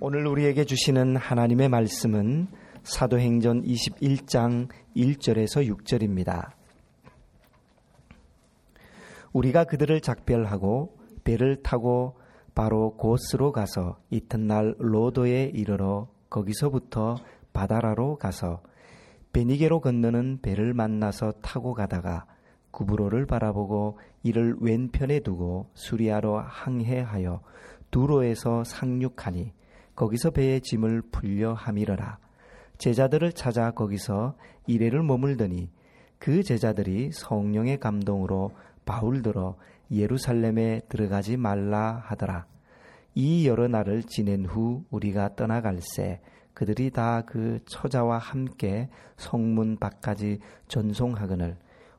오늘 우리에게 주시는 하나님의 말씀은 사도행전 21장 1절에서 6절입니다. 우리가 그들을 작별하고 배를 타고 바로 고스로 가서 이튿날 로도에 이르러 거기서부터 바다라로 가서 베니게로 건너는 배를 만나서 타고 가다가 구브로를 바라보고 이를 왼편에 두고 수리아로 항해하여 두로에서 상륙하니 거기서 배의 짐을 풀려 함이러라. 제자들을 찾아 거기서 이래를 머물더니 그 제자들이 성령의 감동으로 바울들어 예루살렘에 들어가지 말라 하더라. 이 여러 날을 지낸 후 우리가 떠나갈새 그들이 다 그 처자와 함께 성문 밖까지 전송하거늘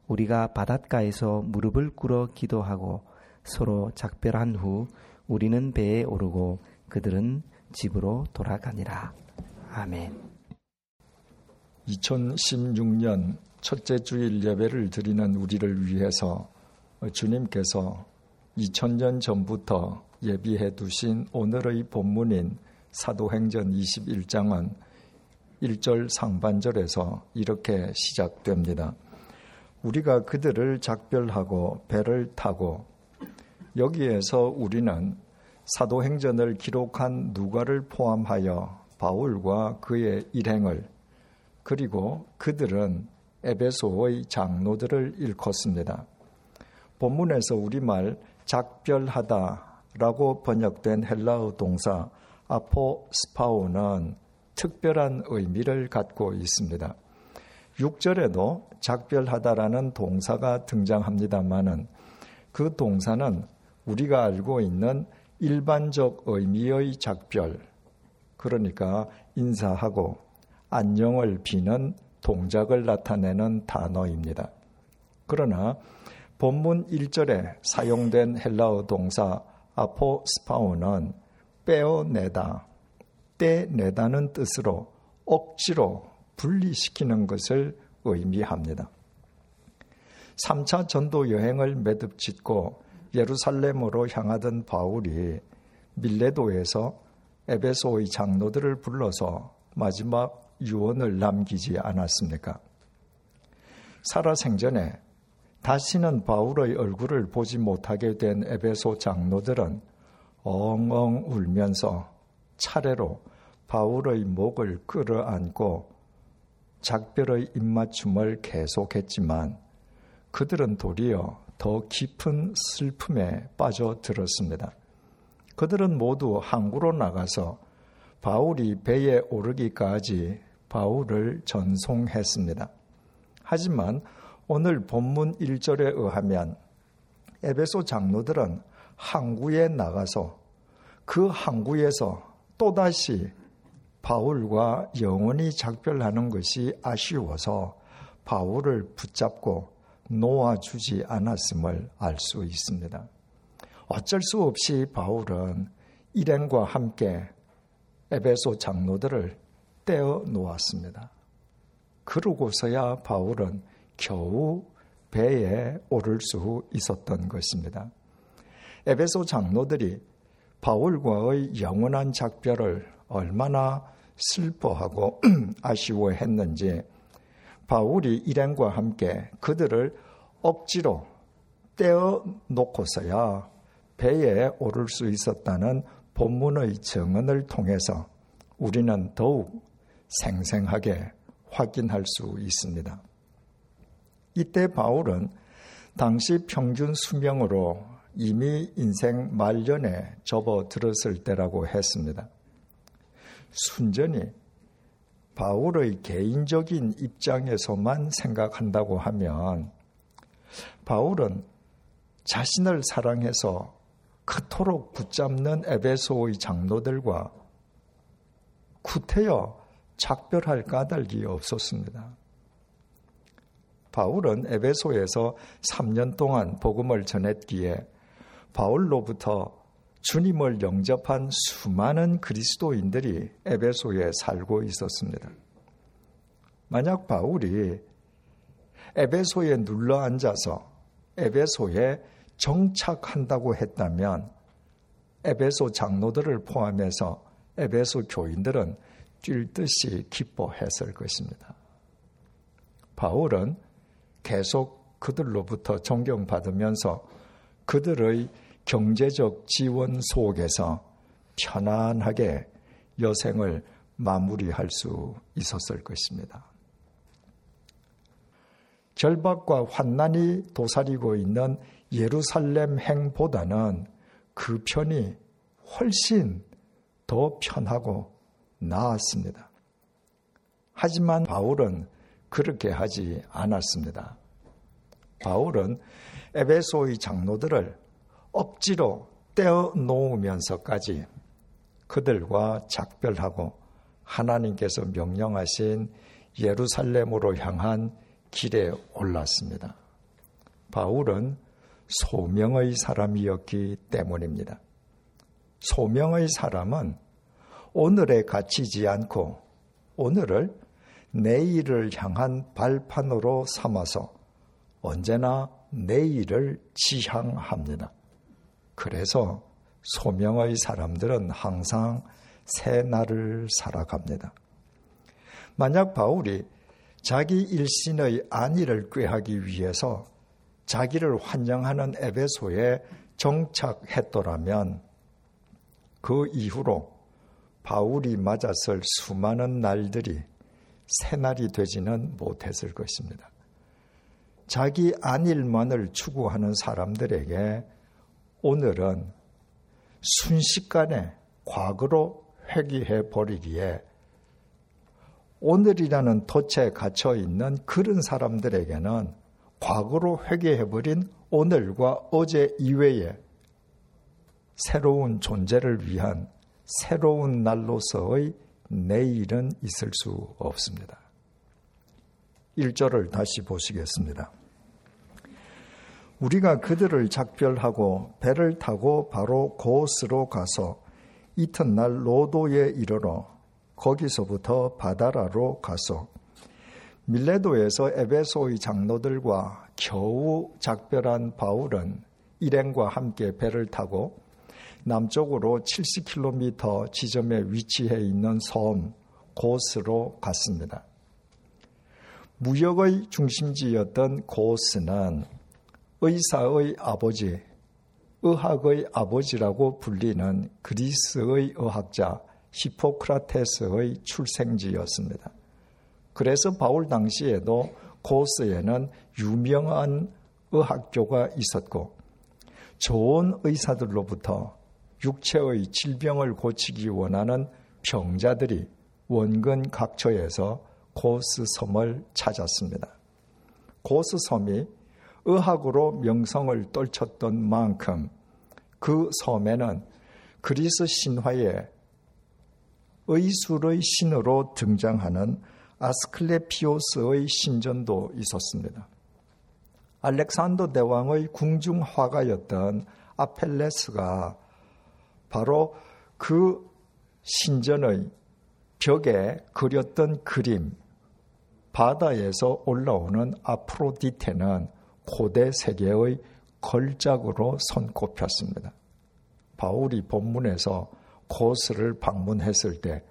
우리가 바닷가에서 무릎을 꿇어 기도하고 서로 작별한 후 우리는 배에 오르고 그들은 집으로 돌아가니라. 아멘. 2016년 첫째 주일 예배를 드리는 우리를 위해서 주님께서 2000년 전부터 예비해 두신 오늘의 본문인 사도행전 21장은 1절 상반절에서 이렇게 시작됩니다. 우리가 그들을 작별하고 배를 타고 여기에서 우리는 사도행전을 기록한 누가를 포함하여 바울과 그의 일행을 그리고 그들은 에베소의 장로들을 일컫습니다. 본문에서 우리말 작별하다라고 번역된 헬라어 동사 아포스파오는 특별한 의미를 갖고 있습니다. 6절에도 작별하다라는 동사가 등장합니다만은 그 동사는 우리가 알고 있는 일반적 의미의 작별, 그러니까 인사하고 안녕을 비는 동작을 나타내는 단어입니다. 그러나 본문 1절에 사용된 헬라어 동사 아포스파오는 빼어내다, 떼내다는 뜻으로 억지로 분리시키는 것을 의미합니다. 3차 전도 여행을 매듭 짓고 예루살렘으로 향하던 바울이 밀레도에서 에베소의 장로들을 불러서 마지막 유언을 남기지 않았습니까? 살아 생전에 다시는 바울의 얼굴을 보지 못하게 된 에베소 장로들은 엉엉 울면서 차례로 바울의 목을 끌어안고 작별의 입맞춤을 계속했지만 그들은 도리어 더 깊은 슬픔에 빠져들었습니다. 그들은 모두 항구로 나가서 바울이 배에 오르기까지 바울을 전송했습니다. 하지만 오늘 본문 1절에 의하면 에베소 장로들은 항구에 나가서 그 항구에서 또다시 바울과 영원히 작별하는 것이 아쉬워서 바울을 붙잡고 놓아주지 않았음을 알 수 있습니다. 어쩔 수 없이 바울은 일행과 함께 에베소 장로들을 떼어 놓았습니다. 그러고서야 바울은 겨우 배에 오를 수 있었던 것입니다. 에베소 장로들이 바울과의 영원한 작별을 얼마나 슬퍼하고 아쉬워했는지 바울이 일행과 함께 그들을 억지로 떼어 놓고서야 배에 오를 수 있었다는 본문의 증언을 통해서 우리는 더욱 생생하게 확인할 수 있습니다. 이때 바울은 당시 평균 수명으로 이미 인생 말년에 접어들었을 때라고 했습니다. 순전히 바울의 개인적인 입장에서만 생각한다고 하면 바울은 자신을 사랑해서 그토록 붙잡는 에베소의 장로들과 구태여 작별할 까닭이 없었습니다. 바울은 에베소에서 3년 동안 복음을 전했기에 바울로부터 주님을 영접한 수많은 그리스도인들이 에베소에 살고 있었습니다. 만약 바울이 에베소에 눌러 앉아서 에베소에 정착한다고 했다면 에베소 장로들을 포함해서 에베소 교인들은 뛸 듯이 기뻐했을 것입니다. 바울은 계속 그들로부터 존경받으면서 그들의 경제적 지원 속에서 편안하게 여생을 마무리할 수 있었을 것입니다. 절박과 환난이 도사리고 있는 예루살렘 행보다는 그 편이 훨씬 더 편하고 나았습니다. 하지만 바울은 그렇게 하지 않았습니다. 바울은 에베소의 장로들을 억지로 떼어 놓으면서까지 그들과 작별하고 하나님께서 명령하신 예루살렘으로 향한 길에 올랐습니다. 바울은 소명의 사람이었기 때문입니다. 소명의 사람은 오늘에 갇히지 않고 오늘을 내일을 향한 발판으로 삼아서 언제나 내일을 지향합니다. 그래서 소명의 사람들은 항상 새 날을 살아갑니다. 만약 바울이 자기 일신의 안위를 꾀하기 위해서 자기를 환영하는 에베소에 정착했더라면 그 이후로 바울이 맞았을 수많은 날들이 새날이 되지는 못했을 것입니다. 자기 안일만을 추구하는 사람들에게 오늘은 순식간에 과거로 회귀해 버리기에 오늘이라는 덫에 갇혀 있는 그런 사람들에게는 과거로 회귀해 버린 오늘과 어제 이외에 새로운 존재를 위한 새로운 날로서의 내일은 있을 수 없습니다. 1절을 다시 보시겠습니다. 우리가 그들을 작별하고 배를 타고 바로 고스로 가서 이튿날 로도에 이르러 거기서부터 바다라로 가서 밀레도에서 에베소의 장로들과 겨우 작별한 바울은 일행과 함께 배를 타고 남쪽으로 70km 지점에 위치해 있는 섬 고스로 갔습니다. 무역의 중심지였던 고스는 의사의 아버지, 의학의 아버지라고 불리는 그리스의 의학자 히포크라테스의 출생지였습니다. 그래서 바울 당시에도 고스에는 유명한 의학교가 있었고 좋은 의사들로부터 육체의 질병을 고치기 원하는 병자들이 원근 각처에서 고스 섬을 찾았습니다. 고스 섬이 의학으로 명성을 떨쳤던 만큼 그 섬에는 그리스 신화에 의술의 신으로 등장하는 아스클레피오스의 신전도 있었습니다. 알렉산더 대왕의 궁중 화가였던 아펠레스가 바로 그 신전의 벽에 그렸던 그림, 바다에서 올라오는 아프로디테는 고대 세계의 걸작으로 손꼽혔습니다. 바울이 본문에서 고스를 방문했을 때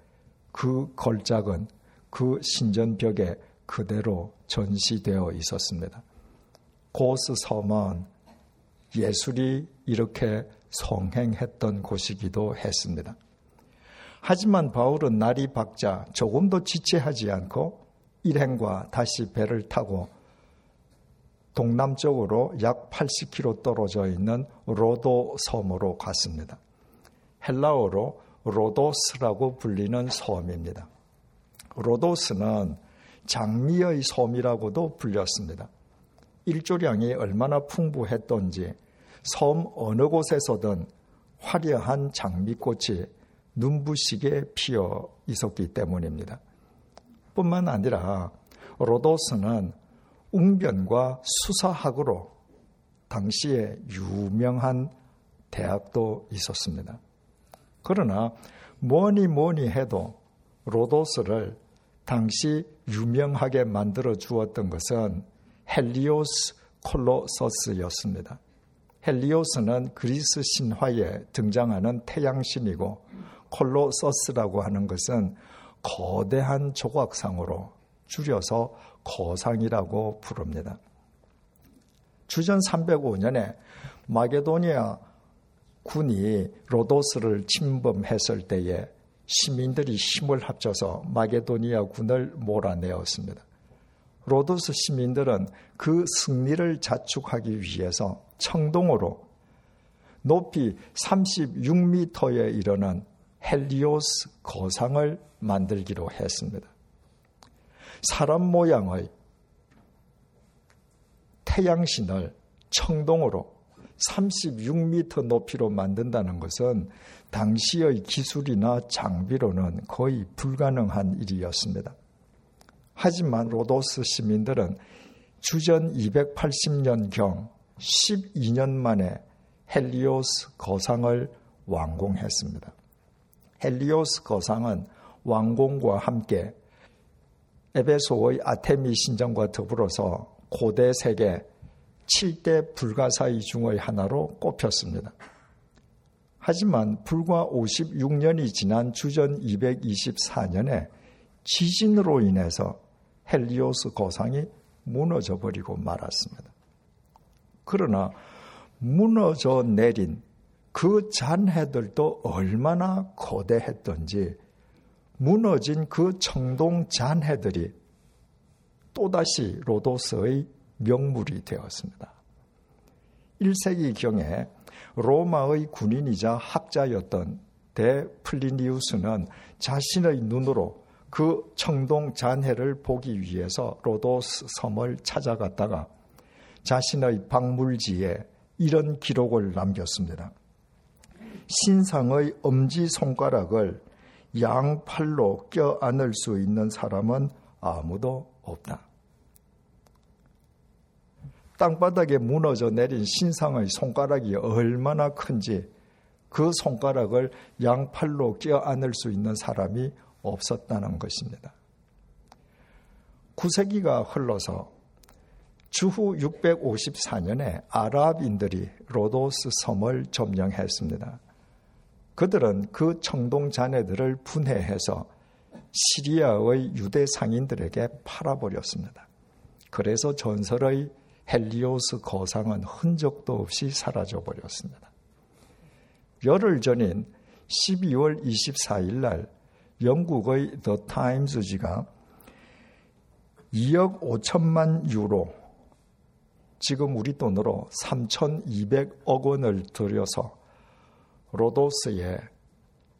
그 걸작은 그 신전벽에 그대로 전시되어 있었습니다. 고스 섬은 예술이 이렇게 성행했던 곳이기도 했습니다. 하지만 바울은 날이 박자 조금도 지체하지 않고 일행과 다시 배를 타고 동남쪽으로 약 80km 떨어져 있는 로도 섬으로 갔습니다. 헬라어로 로도스라고 불리는 섬입니다. 로도스는 장미의 섬이라고도 불렸습니다. 일조량이 얼마나 풍부했던지 섬 어느 곳에서든 화려한 장미꽃이 눈부시게 피어 있었기 때문입니다. 뿐만 아니라 로도스는 웅변과 수사학으로 당시에 유명한 대학도 있었습니다. 그러나 뭐니 뭐니 해도 로도스를 당시 유명하게 만들어 주었던 것은 헬리오스 콜로서스였습니다. 헬리오스는 그리스 신화에 등장하는 태양신이고 콜로서스라고 하는 것은 거대한 조각상으로 줄여서 거상이라고 부릅니다. 주전 305년에 마게도니아 군이 로도스를 침범했을 때에 시민들이 힘을 합쳐서 마게도니아 군을 몰아내었습니다. 로도스 시민들은 그 승리를 자축하기 위해서 청동으로 높이 36m에 이르는 헬리오스 거상을 만들기로 했습니다. 사람 모양의 태양신을 청동으로 36m 높이로 만든다는 것은 당시의 기술이나 장비로는 거의 불가능한 일이었습니다. 하지만 로도스 시민들은 주전 280년경 12년 만에 헬리오스 거상을 완공했습니다. 헬리오스 거상은 완공과 함께 에베소의 아데미 신전과 더불어서 고대 세계 7대 불가사의 중의 하나로 꼽혔습니다. 하지만 불과 56년이 지난 주전 224년에 지진으로 인해서 헬리오스 거상이 무너져 버리고 말았습니다. 그러나 무너져 내린 그 잔해들도 얼마나 거대했던지 무너진 그 청동 잔해들이 또다시 로도스의 명물이 되었습니다. 1세기경에 로마의 군인이자 학자였던 데플리니우스는 자신의 눈으로 그 청동 잔해를 보기 위해서 로도스 섬을 찾아갔다가 자신의 박물지에 이런 기록을 남겼습니다. 신상의 엄지 손가락을 양팔로 껴안을 수 있는 사람은 아무도 없다. 땅바닥에 무너져 내린 신상의 손가락이 얼마나 큰지 그 손가락을 양팔로 껴안을 수 있는 사람이 없었다는 것입니다. 9세기가 흘러서 주후 654년에 아랍인들이 로도스 섬을 점령했습니다. 그들은 그 청동 자네들을 분해해서 시리아의 유대 상인들에게 팔아버렸습니다. 그래서 전설의 헬리오스 거상은 흔적도 없이 사라져 버렸습니다. 열흘 전인 12월 24일 날 영국의 더 타임즈지가 2억 5천만 유로 지금 우리 돈으로 3,200억 원을 들여서 로도스에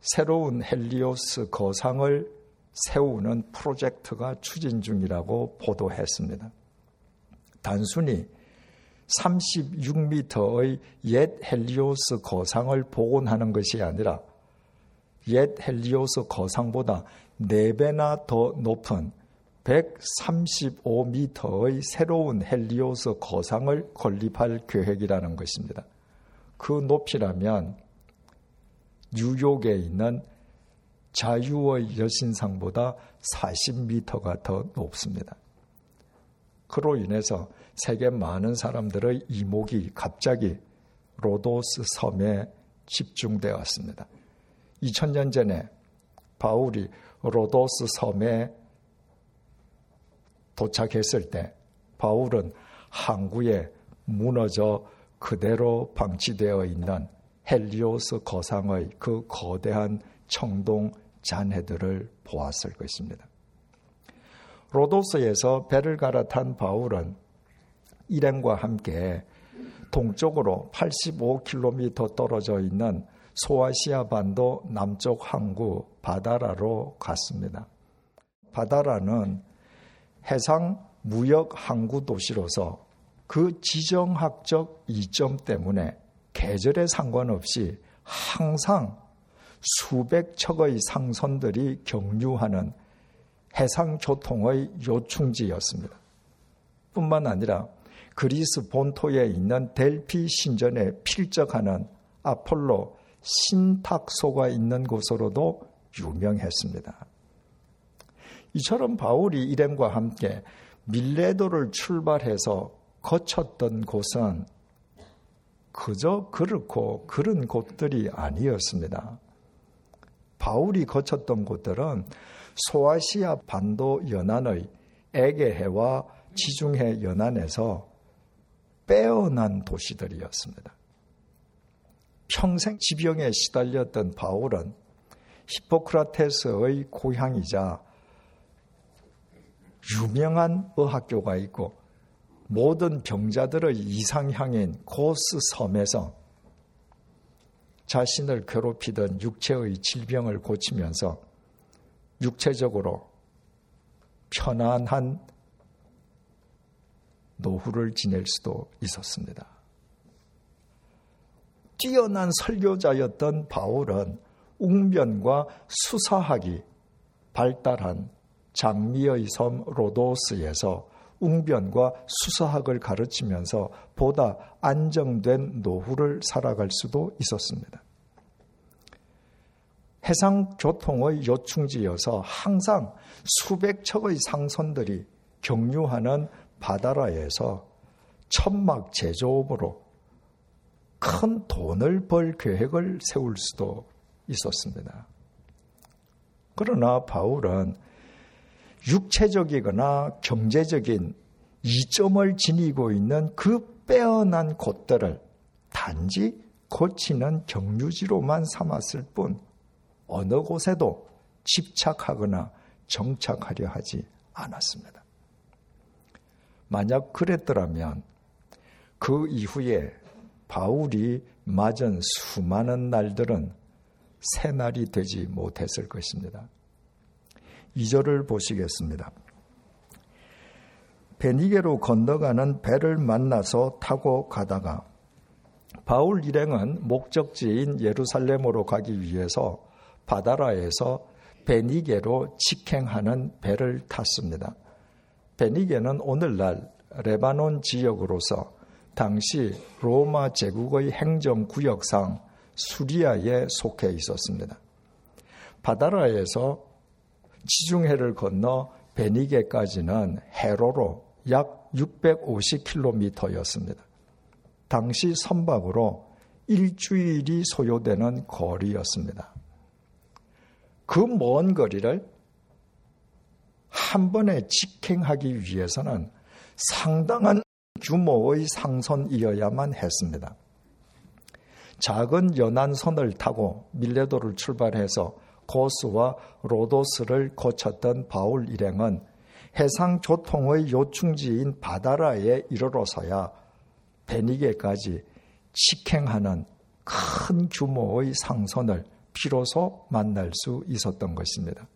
새로운 헬리오스 거상을 세우는 프로젝트가 추진 중이라고 보도했습니다. 단순히 36m의 옛 헬리오스 거상을 복원하는 것이 아니라 옛 헬리오스 거상보다 4배나 더 높은 135m의 새로운 헬리오스 거상을 건립할 계획이라는 것입니다. 그 높이라면 뉴욕에 있는 자유의 여신상보다 40m가 더 높습니다. 그로 인해서 세계 많은 사람들의 이목이 갑자기 로도스 섬에 집중되었습니다. 2000년 전에 바울이 로도스 섬에 도착했을 때 바울은 항구에 무너져 그대로 방치되어 있는 헬리오스 거상의 그 거대한 청동 잔해들을 보았을 것입니다. 로도스에서 배를 갈아탄 바울은 일행과 함께 동쪽으로 85km 떨어져 있는 소아시아 반도 남쪽 항구 바다라로 갔습니다. 바다라는 해상 무역 항구 도시로서 그 지정학적 이점 때문에 계절에 상관없이 항상 수백 척의 상선들이 경유하는 해상 교통의 요충지였습니다. 뿐만 아니라 그리스 본토에 있는 델피 신전에 필적하는 아폴로 신탁소가 있는 곳으로도 유명했습니다. 이처럼 바울이 일행과 함께 밀레도를 출발해서 거쳤던 곳은 그저 그렇고 그런 곳들이 아니었습니다. 바울이 거쳤던 곳들은 소아시아 반도 연안의 에게해와 지중해 연안에서 빼어난 도시들이었습니다. 평생 지병에 시달렸던 바울은 히포크라테스의 고향이자 유명한 의학교가 있고 모든 병자들의 이상향인 고스 섬에서 자신을 괴롭히던 육체의 질병을 고치면서 육체적으로 편안한 노후를 지낼 수도 있었습니다. 뛰어난 설교자였던 바울은 웅변과 수사학이 발달한 장미의 섬 로도스에서 웅변과 수사학을 가르치면서 보다 안정된 노후를 살아갈 수도 있었습니다. 해상 교통의 요충지여서 항상 수백 척의 상선들이 경유하는 바다라에서 천막 제조업으로 큰 돈을 벌 계획을 세울 수도 있었습니다. 그러나 바울은 육체적이거나 경제적인 이점을 지니고 있는 그 빼어난 곳들을 단지 고치는 경유지로만 삼았을 뿐 어느 곳에도 집착하거나 정착하려 하지 않았습니다. 만약 그랬더라면 그 이후에 바울이 맞은 수많은 날들은 새날이 되지 못했을 것입니다. 2절을 보시겠습니다. 베니게로 건너가는 배를 만나서 타고 가다가 바울 일행은 목적지인 예루살렘으로 가기 위해서 바다라에서 베니게로 직행하는 배를 탔습니다. 베니게는 오늘날 레바논 지역으로서 당시 로마 제국의 행정구역상 수리아에 속해 있었습니다. 바다라에서 지중해를 건너 베니게까지는 해로로 약 650km였습니다. 당시 선박으로 일주일이 소요되는 거리였습니다. 그 먼 거리를 한 번에 직행하기 위해서는 상당한 규모의 상선이어야만 했습니다. 작은 연안선을 타고 밀레도를 출발해서 고스와 로도스를 거쳤던 바울 일행은 해상 교통의 요충지인 바다라에 이르러서야 베니게까지 직행하는 큰 규모의 상선을 비로소 만날 수 있었던 것입니다.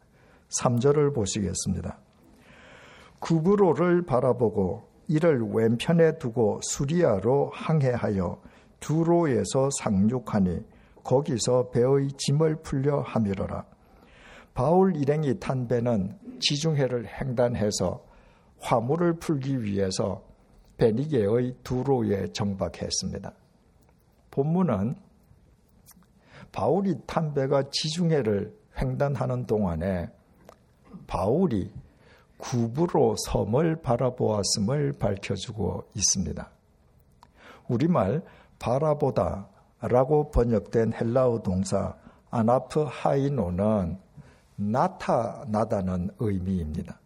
3절을 보시겠습니다. 구브로를 바라보고 이를 왼편에 두고 수리아로 항해하여 두로에서 상륙하니 거기서 배의 짐을 풀려 함이로라. 바울 일행이 탄 배는 지중해를 횡단해서 화물을 풀기 위해서 베니게의 두로에 정박했습니다. 본문은 바울이 탄 배가 지중해를 횡단하는 동안에 바울이 구부로 섬을 바라보았음을 밝혀주고 있습니다. 우리말 바라보다 라고 번역된 헬라어 동사 아나프 하이노는 나타나다는 의미입니다.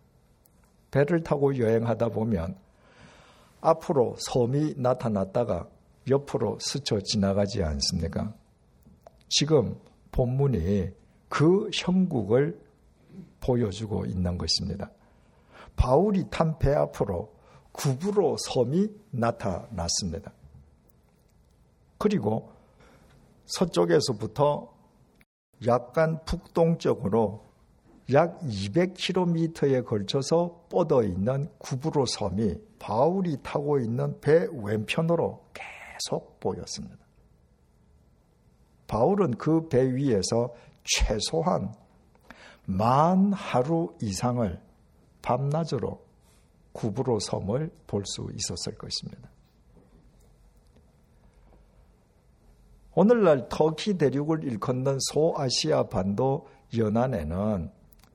배를 타고 여행하다 보면 앞으로 섬이 나타났다가 옆으로 스쳐 지나가지 않습니까? 지금 본문이 그 형국을 보여주고 있는 것입니다. 바울이 탄 배 앞으로 구부로 섬이 나타났습니다. 그리고 서쪽에서부터 약간 북동쪽으로 약 200km에 걸쳐서 뻗어 있는 구브로 섬이 바울이 타고 있는 배 왼편으로 계속 보였습니다. 바울은 그 배 위에서 최소한 만 하루 이상을 밤낮으로 구브로 섬을 볼 수 있었을 것입니다. 오늘날 터키 대륙을 일컫는 소아시아 반도 연안에는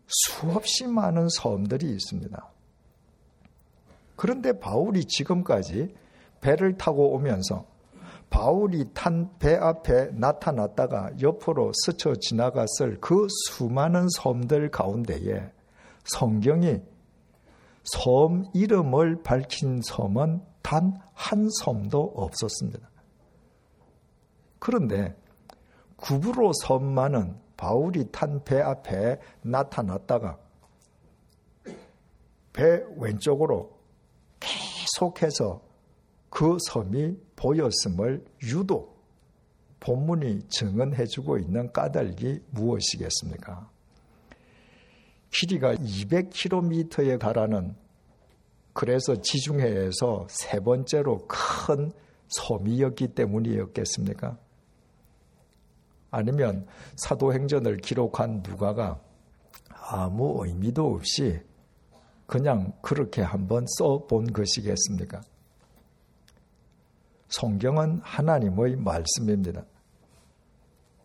수없이 많은 섬들이 있습니다. 그런데 바울이 지금까지 배를 타고 오면서 바울이 탄 배 앞에 나타났다가 옆으로 스쳐 지나갔을 그 수많은 섬들 가운데에 성경이 섬 이름을 밝힌 섬은 단 한 섬도 없었습니다. 그런데 구브로 섬만은 바울이 탄 배 앞에 나타났다가 배 왼쪽으로 계속해서 그 섬이 보였음을 유독 본문이 증언해주고 있는 까닭이 무엇이겠습니까? 길이가 200km에 달하는 그래서 지중해에서 세 번째로 큰 섬이었기 때문이었겠습니까? 아니면 사도행전을 기록한 누가가 아무 의미도 없이 그냥 그렇게 한번 써 본 것이겠습니까? 성경은 하나님의 말씀입니다.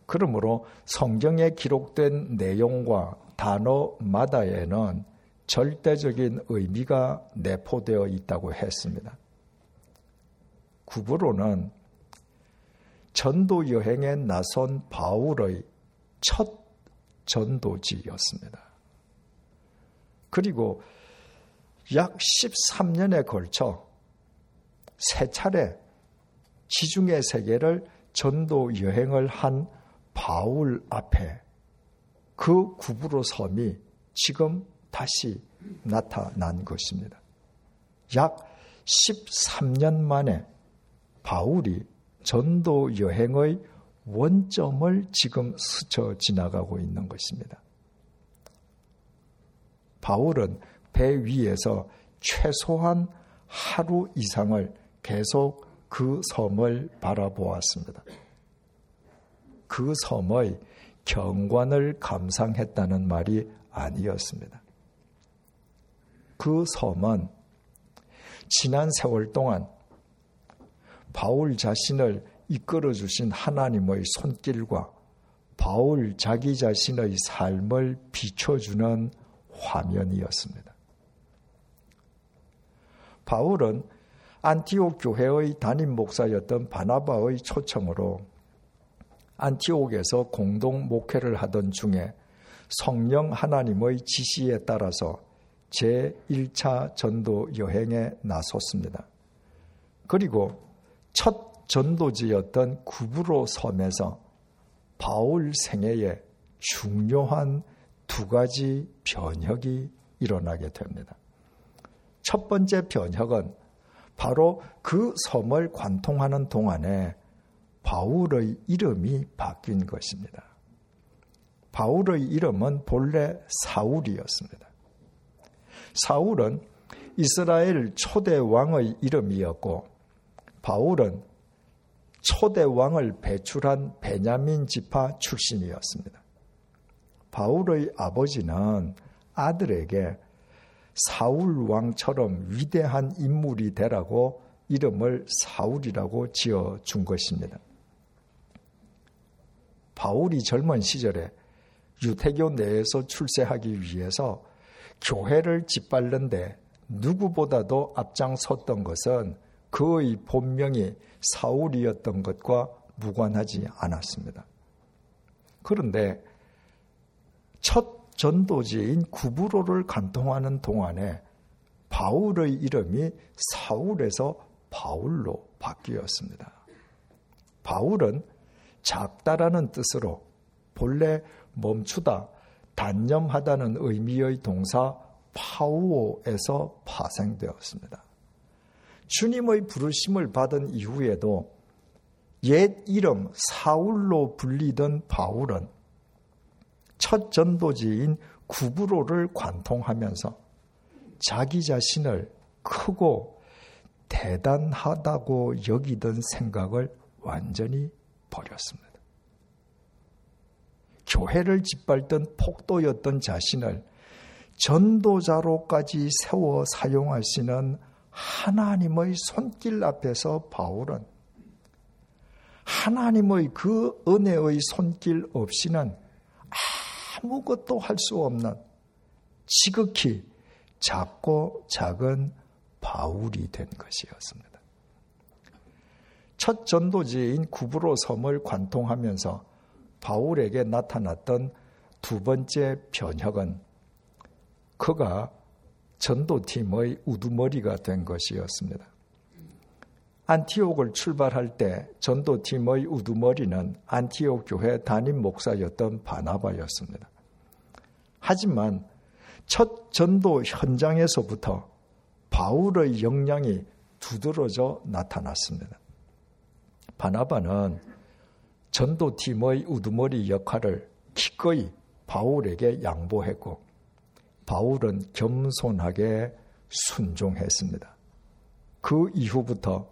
그러므로 성경에 기록된 내용과 단어마다에는 절대적인 의미가 내포되어 있다고 했습니다. 구부로는 전도 여행에 나선 바울의 첫 전도지였습니다. 그리고 약 13년에 걸쳐 세 차례 지중해 세계를 전도 여행을 한 바울 앞에 그 구부로 섬이 지금 다시 나타난 것입니다. 약 13년 만에 바울이 전도 여행의 원점을 지금 스쳐 지나가고 있는 것입니다. 바울은 배 위에서 최소한 하루 이상을 계속 그 섬을 바라보았습니다. 그 섬의 경관을 감상했다는 말이 아니었습니다. 그 섬은 지난 세월 동안 바울 자신을 이끌어 주신 하나님의 손길과 바울 자기 자신의 삶을 비춰주는 화면이었습니다. 바울은 안티옥 교회의 담임 목사였던 바나바의 초청으로 안티옥에서 공동 목회를 하던 중에 성령 하나님의 지시에 따라서 제1차 전도 여행에 나섰습니다. 그리고 첫 전도지였던 구브로 섬에서 바울 생애에 중요한 두 가지 변혁이 일어나게 됩니다. 첫 번째 변혁은 바로 그 섬을 관통하는 동안에 바울의 이름이 바뀐 것입니다. 바울의 이름은 본래 사울이었습니다. 사울은 이스라엘 초대 왕의 이름이었고 바울은 초대 왕을 배출한 베냐민 지파 출신이었습니다. 바울의 아버지는 아들에게 사울 왕처럼 위대한 인물이 되라고 이름을 사울이라고 지어 준 것입니다. 바울이 젊은 시절에 유태교 내에서 출세하기 위해서 교회를 짓밟는데 누구보다도 앞장섰던 것은 그의 본명이 사울이었던 것과 무관하지 않았습니다. 그런데 첫 전도지인 구브로를 간통하는 동안에 바울의 이름이 사울에서 바울로 바뀌었습니다. 바울은 작다라는 뜻으로 본래 멈추다, 단념하다는 의미의 동사 파우오에서 파생되었습니다. 주님의 부르심을 받은 이후에도 옛 이름 사울로 불리던 바울은 첫 전도지인 구브로를 관통하면서 자기 자신을 크고 대단하다고 여기던 생각을 완전히 버렸습니다. 교회를 짓밟던 폭도였던 자신을 전도자로까지 세워 사용하시는 하나님의 손길 앞에서 바울은 하나님의 그 은혜의 손길 없이는 아무것도 할 수 없는 지극히 작고 작은 바울이 된 것이었습니다. 첫 전도지인 구브로 섬을 관통하면서 바울에게 나타났던 두 번째 변혁은 그가 전도팀의 우두머리가 된 것이었습니다. 안티옥을 출발할 때 전도팀의 우두머리는 안티옥 교회 담임 목사였던 바나바였습니다. 하지만 첫 전도 현장에서부터 바울의 역량이 두드러져 나타났습니다. 바나바는 전도팀의 우두머리 역할을 기꺼이 바울에게 양보했고 바울은 겸손하게 순종했습니다. 그 이후부터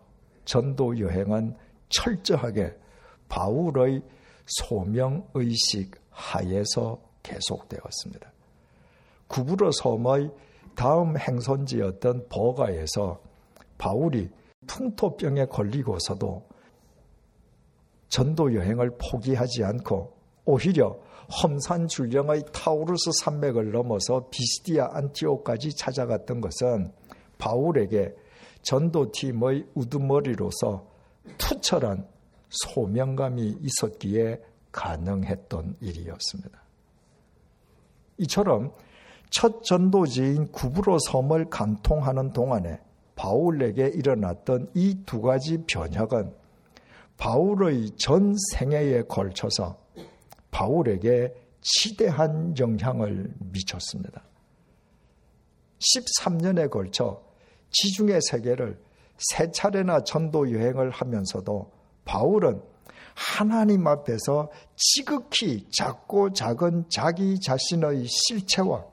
전도 여행은 철저하게 바울의 소명 의식 하에서 계속되었습니다. 구부러 섬의 다음 행선지였던 버가에서 바울이 풍토병에 걸리고서도 전도 여행을 포기하지 않고 오히려 험산 줄령의 타우루스 산맥을 넘어서 비스디아 안티오까지 찾아갔던 것은 바울에게 전도팀의 우두머리로서 투철한 소명감이 있었기에 가능했던 일이었습니다. 이처럼 첫 전도지인 구브로 섬을 간통하는 동안에 바울에게 일어났던 이 두 가지 변혁은 바울의 전 생애에 걸쳐서 바울에게 지대한 영향을 미쳤습니다. 13년에 걸쳐 지중해 세계를 세 차례나 전도 여행을 하면서도 바울은 하나님 앞에서 지극히 작고 작은 자기 자신의 실체와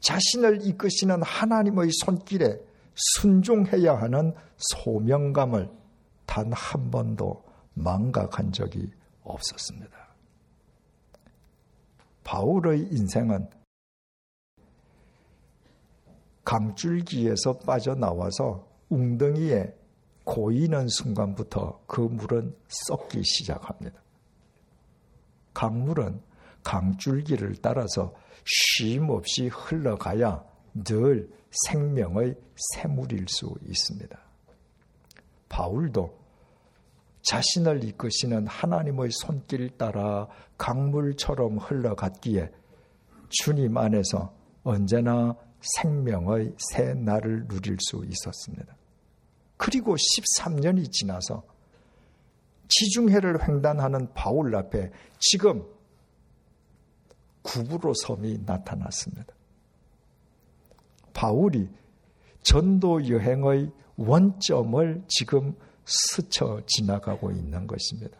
자신을 이끄시는 하나님의 손길에 순종해야 하는 소명감을 단 한 번도 망각한 적이 없었습니다. 바울의 인생은 강줄기에서 빠져나와서 웅덩이에 고이는 순간부터 그 물은 썩기 시작합니다. 강물은 강줄기를 따라서 쉼 없이 흘러가야 늘 생명의 샘물일 수 있습니다. 바울도 자신을 이끄시는 하나님의 손길 따라 강물처럼 흘러갔기에 주님 안에서 언제나 생명의 새 날을 누릴 수 있었습니다. 그리고 13년이 지나서 지중해를 횡단하는 바울 앞에 지금 구부로 섬이 나타났습니다. 바울이 전도 여행의 원점을 지금 스쳐 지나가고 있는 것입니다.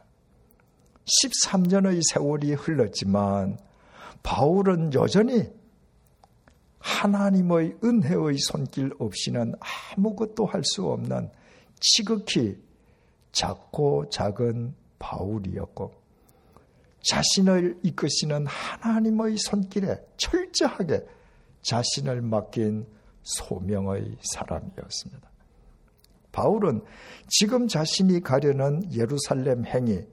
13년의 세월이 흘렀지만 바울은 여전히 하나님의 은혜의 손길 없이는 아무것도 할 수 없는 지극히 작고 작은 바울이었고 자신을 이끄시는 하나님의 손길에 철저하게 자신을 맡긴 소명의 사람이었습니다. 바울은 지금 자신이 가려는 예루살렘 행위,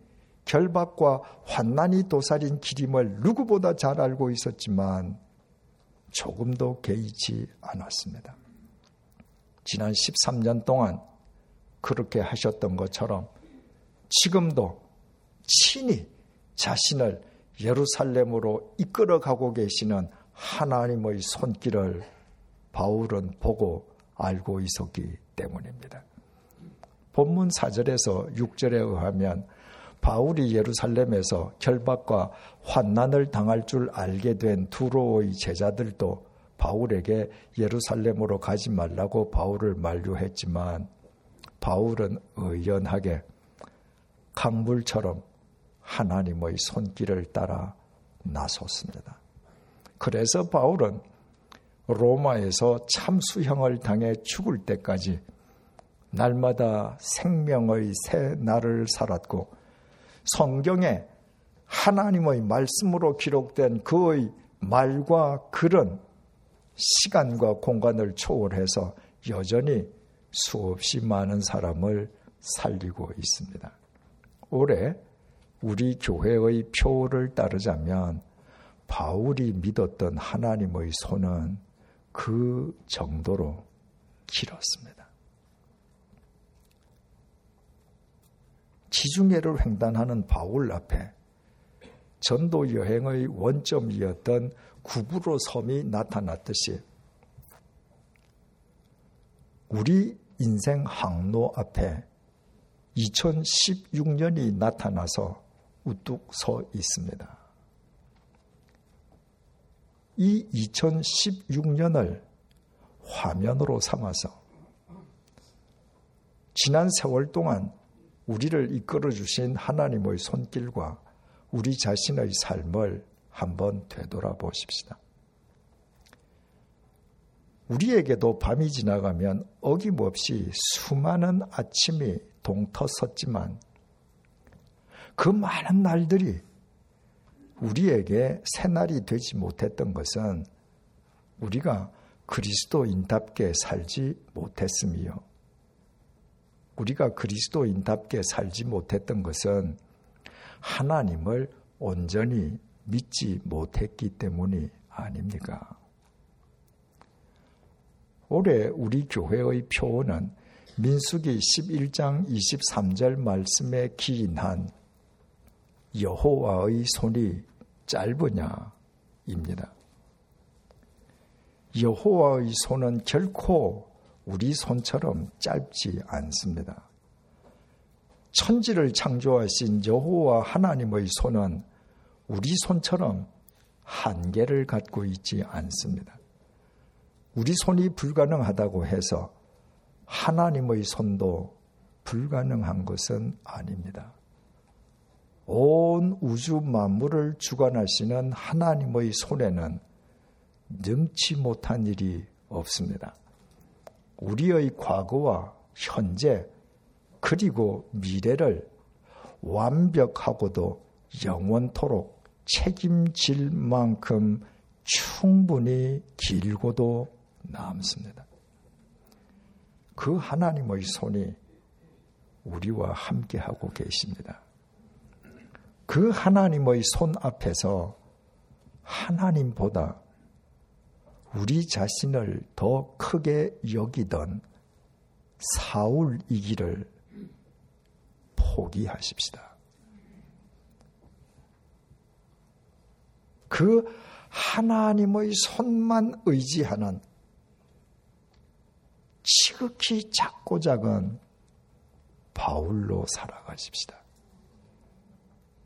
결박과 환난이 도살인 길임을 누구보다 잘 알고 있었지만 조금도 개의치 않았습니다. 지난 13년 동안 그렇게 하셨던 것처럼 지금도 친히 자신을 예루살렘으로 이끌어가고 계시는 하나님의 손길을 바울은 보고 알고 있었기 때문입니다. 본문 4절에서 6절에 의하면 바울이 예루살렘에서 결박과 환난을 당할 줄 알게 된 두로의 제자들도 바울에게 예루살렘으로 가지 말라고 바울을 만류했지만 바울은 의연하게 강물처럼 하나님의 손길을 따라 나섰습니다. 그래서 바울은 로마에서 참수형을 당해 죽을 때까지 날마다 생명의 새 날을 살았고 성경에 하나님의 말씀으로 기록된 그의 말과 글은 시간과 공간을 초월해서 여전히 수없이 많은 사람을 살리고 있습니다. 올해 우리 교회의 표를 따르자면 바울이 믿었던 하나님의 손은 그 정도로 길었습니다. 지중해를 횡단하는 바울 앞에 전도 여행의 원점이었던 구부로 섬이 나타났듯이 우리 인생 항로 앞에 2016년이 나타나서 우뚝 서 있습니다. 이 2016년을 화면으로 삼아서 지난 세월 동안 우리를 이끌어 주신 하나님의 손길과 우리 자신의 삶을 한번 되돌아보십시다. 우리에게도 밤이 지나가면 어김없이 수많은 아침이 동터섰지만 그 많은 날들이 우리에게 새날이 되지 못했던 것은 우리가 그리스도인답게 살지 못했음이요. 우리가 그리스도인답게 살지 못했던 것은 하나님을 온전히 믿지 못했기 때문이 아닙니까? 올해 우리 교회의 표어는 민수기 11장 23절 말씀에 기인한 여호와의 손이 짧으냐입니다. 여호와의 손은 결코 우리 손처럼 짧지 않습니다. 천지를 창조하신 여호와 하나님의 손은 우리 손처럼 한계를 갖고 있지 않습니다. 우리 손이 불가능하다고 해서 하나님의 손도 불가능한 것은 아닙니다. 온 우주 만물을 주관하시는 하나님의 손에는 능치 못한 일이 없습니다. 우리의 과거와 현재 그리고 미래를 완벽하고도 영원토록 책임질 만큼 충분히 길고도 남습니다. 그 하나님의 손이 우리와 함께하고 계십니다. 그 하나님의 손 앞에서 하나님보다 우리 자신을 더 크게 여기던 사울이기를 포기하십시다. 그 하나님의 손만 의지하는 지극히 작고 작은 바울로 살아가십시다.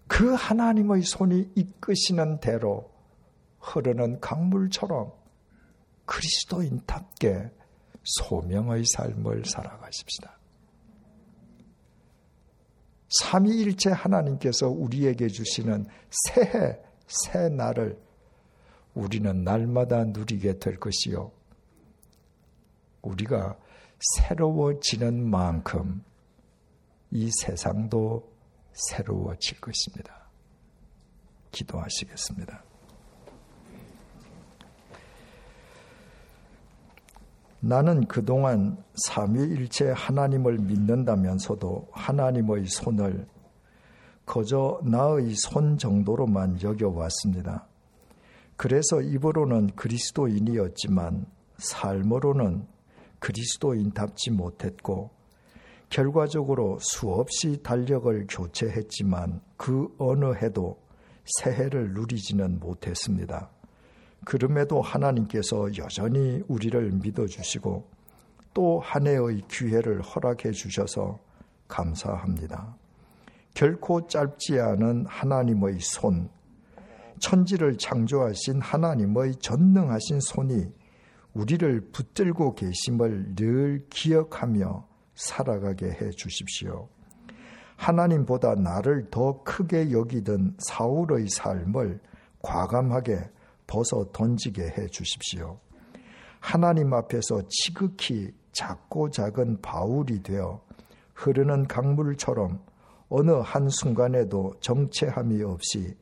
그 하나님의 손이 이끄시는 대로 흐르는 강물처럼 그리스도인답게 소명의 삶을 살아가십시다. 삼위일체 하나님께서 우리에게 주시는 새해, 새 날을 우리는 날마다 누리게 될 것이요. 우리가 새로워지는 만큼 이 세상도 새로워질 것입니다. 기도하시겠습니다. 나는 그동안 삼위일체 하나님을 믿는다면서도 하나님의 손을 거저 나의 손 정도로만 여겨왔습니다. 그래서 입으로는 그리스도인이었지만 삶으로는 그리스도인답지 못했고 결과적으로 수없이 달력을 교체했지만 그 어느 해도 새해를 누리지는 못했습니다. 그럼에도 하나님께서 여전히 우리를 믿어주시고 또 한 해의 기회를 허락해 주셔서 감사합니다. 결코 짧지 않은 하나님의 손, 천지를 창조하신 하나님의 전능하신 손이 우리를 붙들고 계심을 늘 기억하며 살아가게 해 주십시오. 하나님보다 나를 더 크게 여기던 사울의 삶을 과감하게 벗어 던지게 해 주십시오. 하나님 앞에서 지극히 작고 작은 바울이 되어 흐르는 강물처럼 어느 한순간에도 정체함이 없이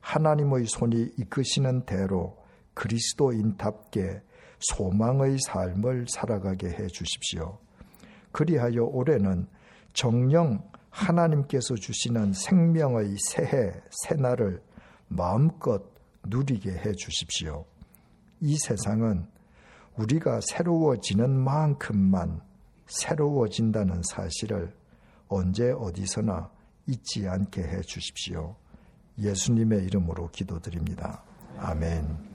하나님의 손이 이끄시는 대로 그리스도인답게 소망의 삶을 살아가게 해 주십시오. 그리하여 올해는 정령 하나님께서 주시는 생명의 새해, 새날을 마음껏 누리게 해 주십시오. 이 세상은 우리가 새로워지는 만큼만 새로워진다는 사실을 언제 어디서나 잊지 않게 해 주십시오. 예수님의 이름으로 기도드립니다. 아멘.